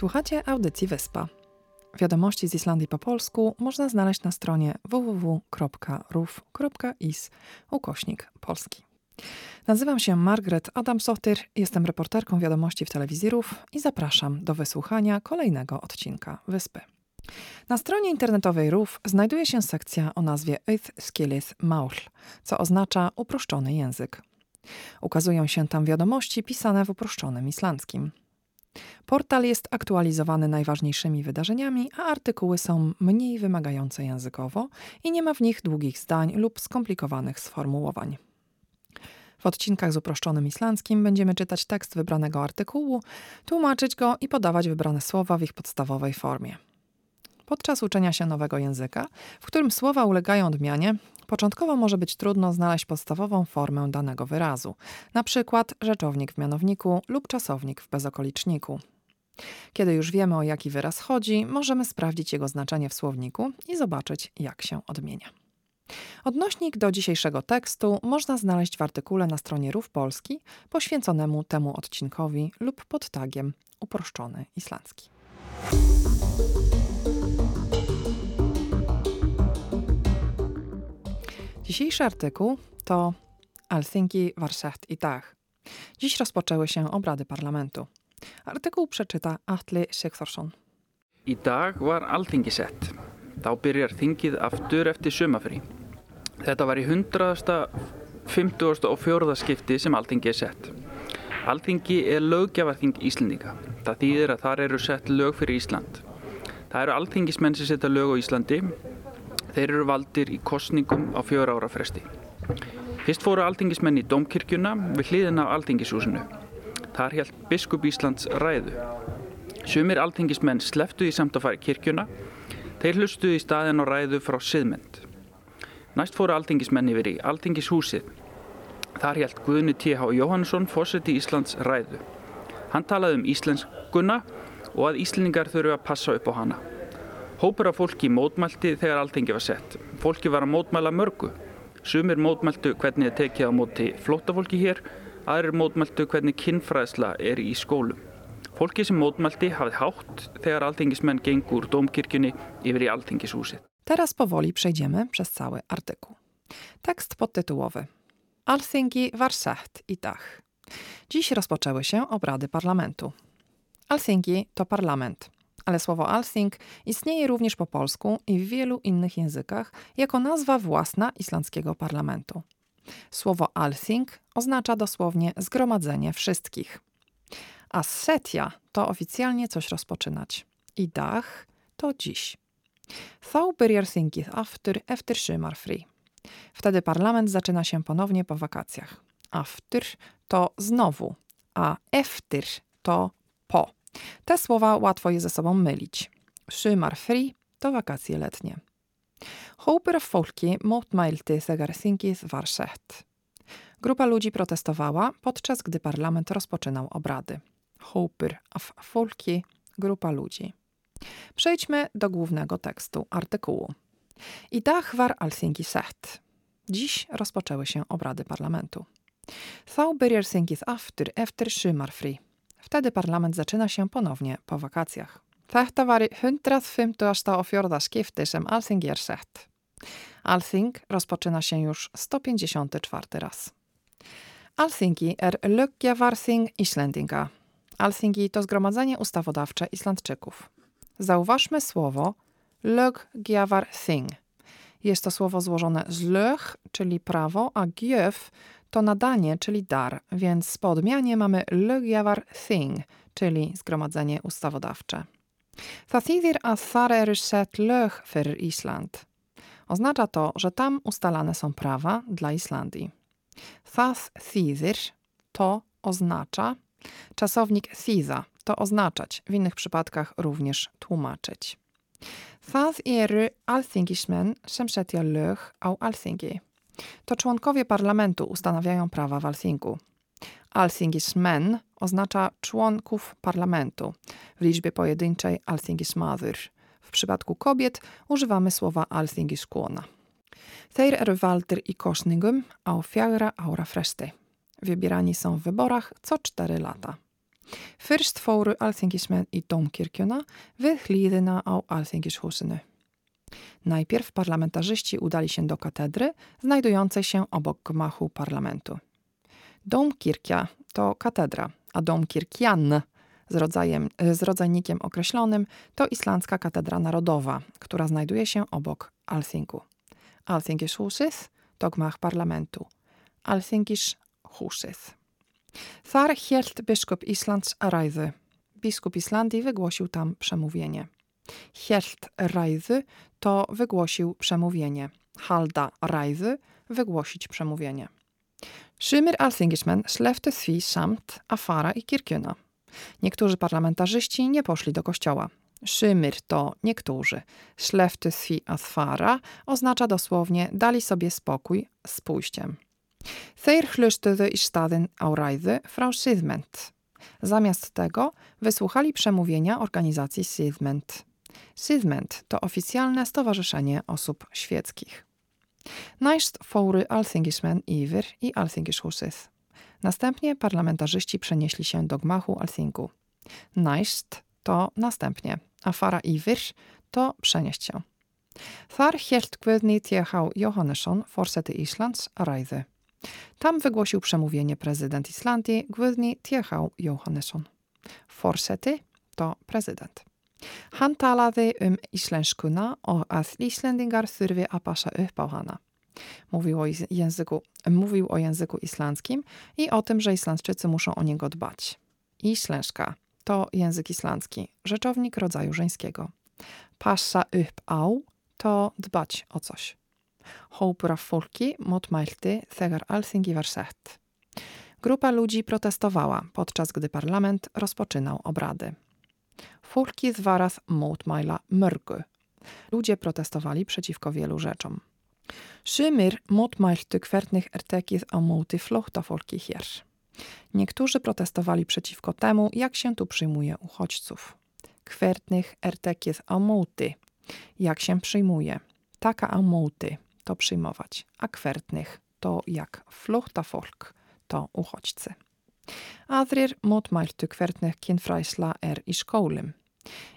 Słuchacie audycji Wyspa. Wiadomości z Islandii po polsku można znaleźć na stronie www.ruf.is ukośnik polski. Nazywam się Margaret Adamsottir, jestem reporterką wiadomości w telewizji RUF i zapraszam do wysłuchania kolejnego odcinka Wyspy. Na stronie internetowej RUF znajduje się sekcja o nazwie Eith Skillis Maul, co oznacza uproszczony język. Ukazują się tam wiadomości pisane w uproszczonym islandzkim. Portal jest aktualizowany najważniejszymi wydarzeniami, a artykuły są mniej wymagające językowo i nie ma w nich długich zdań lub skomplikowanych sformułowań. W odcinkach z uproszczonym islandzkim będziemy czytać tekst wybranego artykułu, tłumaczyć go i podawać wybrane słowa w ich podstawowej formie. Podczas uczenia się nowego języka, w którym słowa ulegają odmianie, początkowo może być trudno znaleźć podstawową formę danego wyrazu, na przykład rzeczownik w mianowniku lub czasownik w bezokoliczniku. Kiedy już wiemy o jaki wyraz chodzi, możemy sprawdzić jego znaczenie w słowniku i zobaczyć, jak się odmienia. Odnośnik do dzisiejszego tekstu można znaleźć w artykule na stronie Rów Polski poświęconemu temu odcinkowi lub pod tagiem uproszczony islandzki. Dzisiejszy artykuł to Alþingi Warszacht i Tag. Dziś rozpoczęły się obrady parlamentu. Artykuł przeczyta Atli Sigþórsson. Í dag var alþingi sett. Þá byrjar þingið aftur eftir sumafrí. Þetta var í 154. skipti sem alþingi er sett. Alþingi er löggjafarþing Íslendinga. Það þýðir að þar eru sett lög fyrir Ísland. Það eru alþingismenn sem setja lög á Íslandi Þeir eru valdir í kostningum á fjöra ára fresti. Fyrst fóru alþingismenn í Dómkirkjuna við hliðina á alþingishúsinu. Þar held biskup Íslands ræðu. Sumir alþingismenn sleftuði samt að fara í kirkjuna. Þeir hlustuði í staðin á ræðu frá siðmynd. Næst fóru alþingismenn yfir í alþingishúsið. Þar held Guðni T.H. Jóhannesson fórseti Íslands ræðu. Hann talaði um íslenskuna og að íslendingar þurfu að passa upp á hana. Hópur af fólki mótmælti þegar alltingi var sett. Fólki var að mótmæla mörgu. Sumir mótmæltu hvernig þið tekið á móti flótafólki hér, aðrir mótmæltu hvernig kinnfræðsla er í skólum. Fólki sem mótmælti hafði hátt þegar alltingismenn gengur domkirkjunni yfir í alltingishúsið. Teraz powoli przejdziemy przez cały artykuł. Tekst podtytułowy. Alþingi var sett i dag. Dziś rozpoczęły się obrady parlamentu. Alþingi to parlament ale słowo Althing istnieje również po polsku i w wielu innych językach jako nazwa własna islandzkiego parlamentu. Słowo Althing oznacza dosłownie zgromadzenie wszystkich. A setia to oficjalnie coś rozpoczynać. I dach to dziś. Þá byrjar þingið aftur. Wtedy parlament zaczyna się ponownie po wakacjach. Aftur to znowu, a eftir to po. Te słowa łatwo je ze sobą mylić. Szymar free to wakacje letnie. Hóper folki mótmælti þegar þingið var sett. Grupa ludzi protestowała, podczas gdy parlament rozpoczynał obrady. Hóper af folki, grupa ludzi. Przejdźmy do głównego tekstu artykułu. I dag var alþingi sett. Dziś rozpoczęły się obrady parlamentu. Þá byrjar þingið aftur eftir sumarfrí. Wtedy parlament zaczyna się ponownie po wakacjach. Þetta var 154. skipty sem Alþing er sett. Alþing rozpoczyna się już 154 raz. Alþingi er löggjafarþing Islendinga. Alþingi to zgromadzenie ustawodawcze Islandczyków. Zauważmy słowo löggjafarþing. Jest to słowo złożone z lög, czyli prawo, a gjöf to nadanie, czyli dar, więc po odmianie mamy lögjawar thing, czyli zgromadzenie ustawodawcze. Það þýðir að þar eru sett lög fyrir Island. Oznacza to, że tam ustalane są prawa dla Islandii. Það þýðir to oznacza, czasownik thýða to oznaczać, w innych przypadkach również tłumaczyć. Það eru alþingismenn sem setja lög á alþingi. To członkowie parlamentu ustanawiają prawa w Althinku. Alþingismenn oznacza członków parlamentu w liczbie pojedynczej Alþingismaður. W przypadku kobiet używamy słowa Alþingiskona. Þeir eru valdir i kosningum á fjagra ára fresti. Wybierani są w wyborach co cztery lata. Först fóru alþingismenn i domkirkjuna vid hlíðina á alþingishúsinu. Najpierw parlamentarzyści udali się do katedry, znajdującej się obok gmachu parlamentu. Domkirkia to katedra, a domkirkian z, rodzajem, z rodzajnikiem określonym to Islandzka Katedra Narodowa, która znajduje się obok Alþingu. Alþingishúsið to gmach parlamentu. Alþingishúsið. Þar hielt biskup Islands ræðu. Biskup Islandii wygłosił tam przemówienie. Hielt ræðu to wygłosił przemówienie. Halda ræðu wygłosić przemówienie. Sumir alþingismenn sleftu því samt að fara i kirkjuna. Niektórzy parlamentarzyści nie poszli do kościoła. Szymir to niektórzy. Sleftu því að fara oznacza dosłownie dali sobie spokój z pójściem. Þeir hlustuðu i staðinn á ræðu frá Siðment. Zamiast tego wysłuchali przemówienia organizacji Siðment. Siðment to oficjalne stowarzyszenie osób świeckich. Næst fóry alþingismen yfir i alþingishúsið. Następnie parlamentarzyści przenieśli się do gmachu Alþingu. Næst to następnie, a fara to przenieść się. Þar helt Guðni T.H. Johannesson, forsety Islands, ræðu. Tam wygłosił przemówienie prezydent Islandii Guðni T.H. Johannesson. Forsety to prezydent. Han talaði um íslenskuna og að Íslendingar þurfi að passa upp á hana. Mówił o, języku, islandzkim i o tym, że Islandczycy muszą o niego dbać. Islenska to język islandzki, rzeczownik rodzaju żeńskiego. Passa upp á to dbać o coś. Hópur af fólki mótmælti þegar alþingi var sett. Grupa ludzi protestowała, podczas gdy parlament rozpoczynał obrady. Fólkið var að mótmæla mörgu. Ludzie protestowali przeciwko wielu rzeczom. Sumir mótmæltu hvernig er tekið á móti flóttafólki hér. Niektórzy protestowali przeciwko temu, jak się tu przyjmuje uchodźców. Hvernig er tekið á móti. Jak się przyjmuje. Taka móti to przyjmować, a hvernig to jak flóttafólk to uchodźcy. Aðrir mótmæltu hvernig kynfræsla er i szkołym.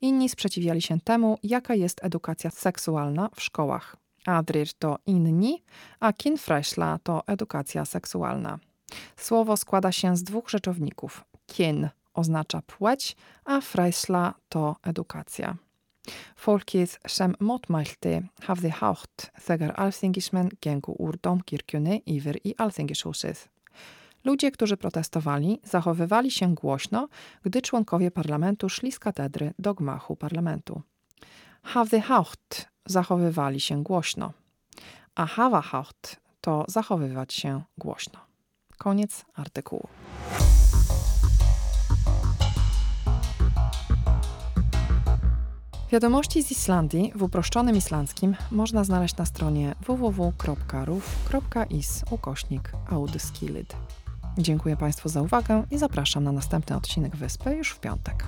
Inni sprzeciwiali się temu, jaka jest edukacja seksualna w szkołach. Adrir to inni, a kinfreśla to edukacja seksualna. Słowo składa się z dwóch rzeczowników. Kin oznacza płeć, a freisla to edukacja. Fólkið sem mótmælti hafði hátt þegar alþingismenn gengu úr domkirkjunni yfir i alþingishúsið. Ludzie, którzy protestowali, zachowywali się głośno, gdy członkowie parlamentu szli z katedry do gmachu parlamentu. Hátt zachowywali się głośno, a hawa hátt to zachowywać się głośno. Koniec artykułu. Wiadomości z Islandii w uproszczonym islandzkim można znaleźć na stronie www.ruf.is ukośnik. Dziękuję Państwu za uwagę i zapraszam na następny odcinek Wyspy już w piątek.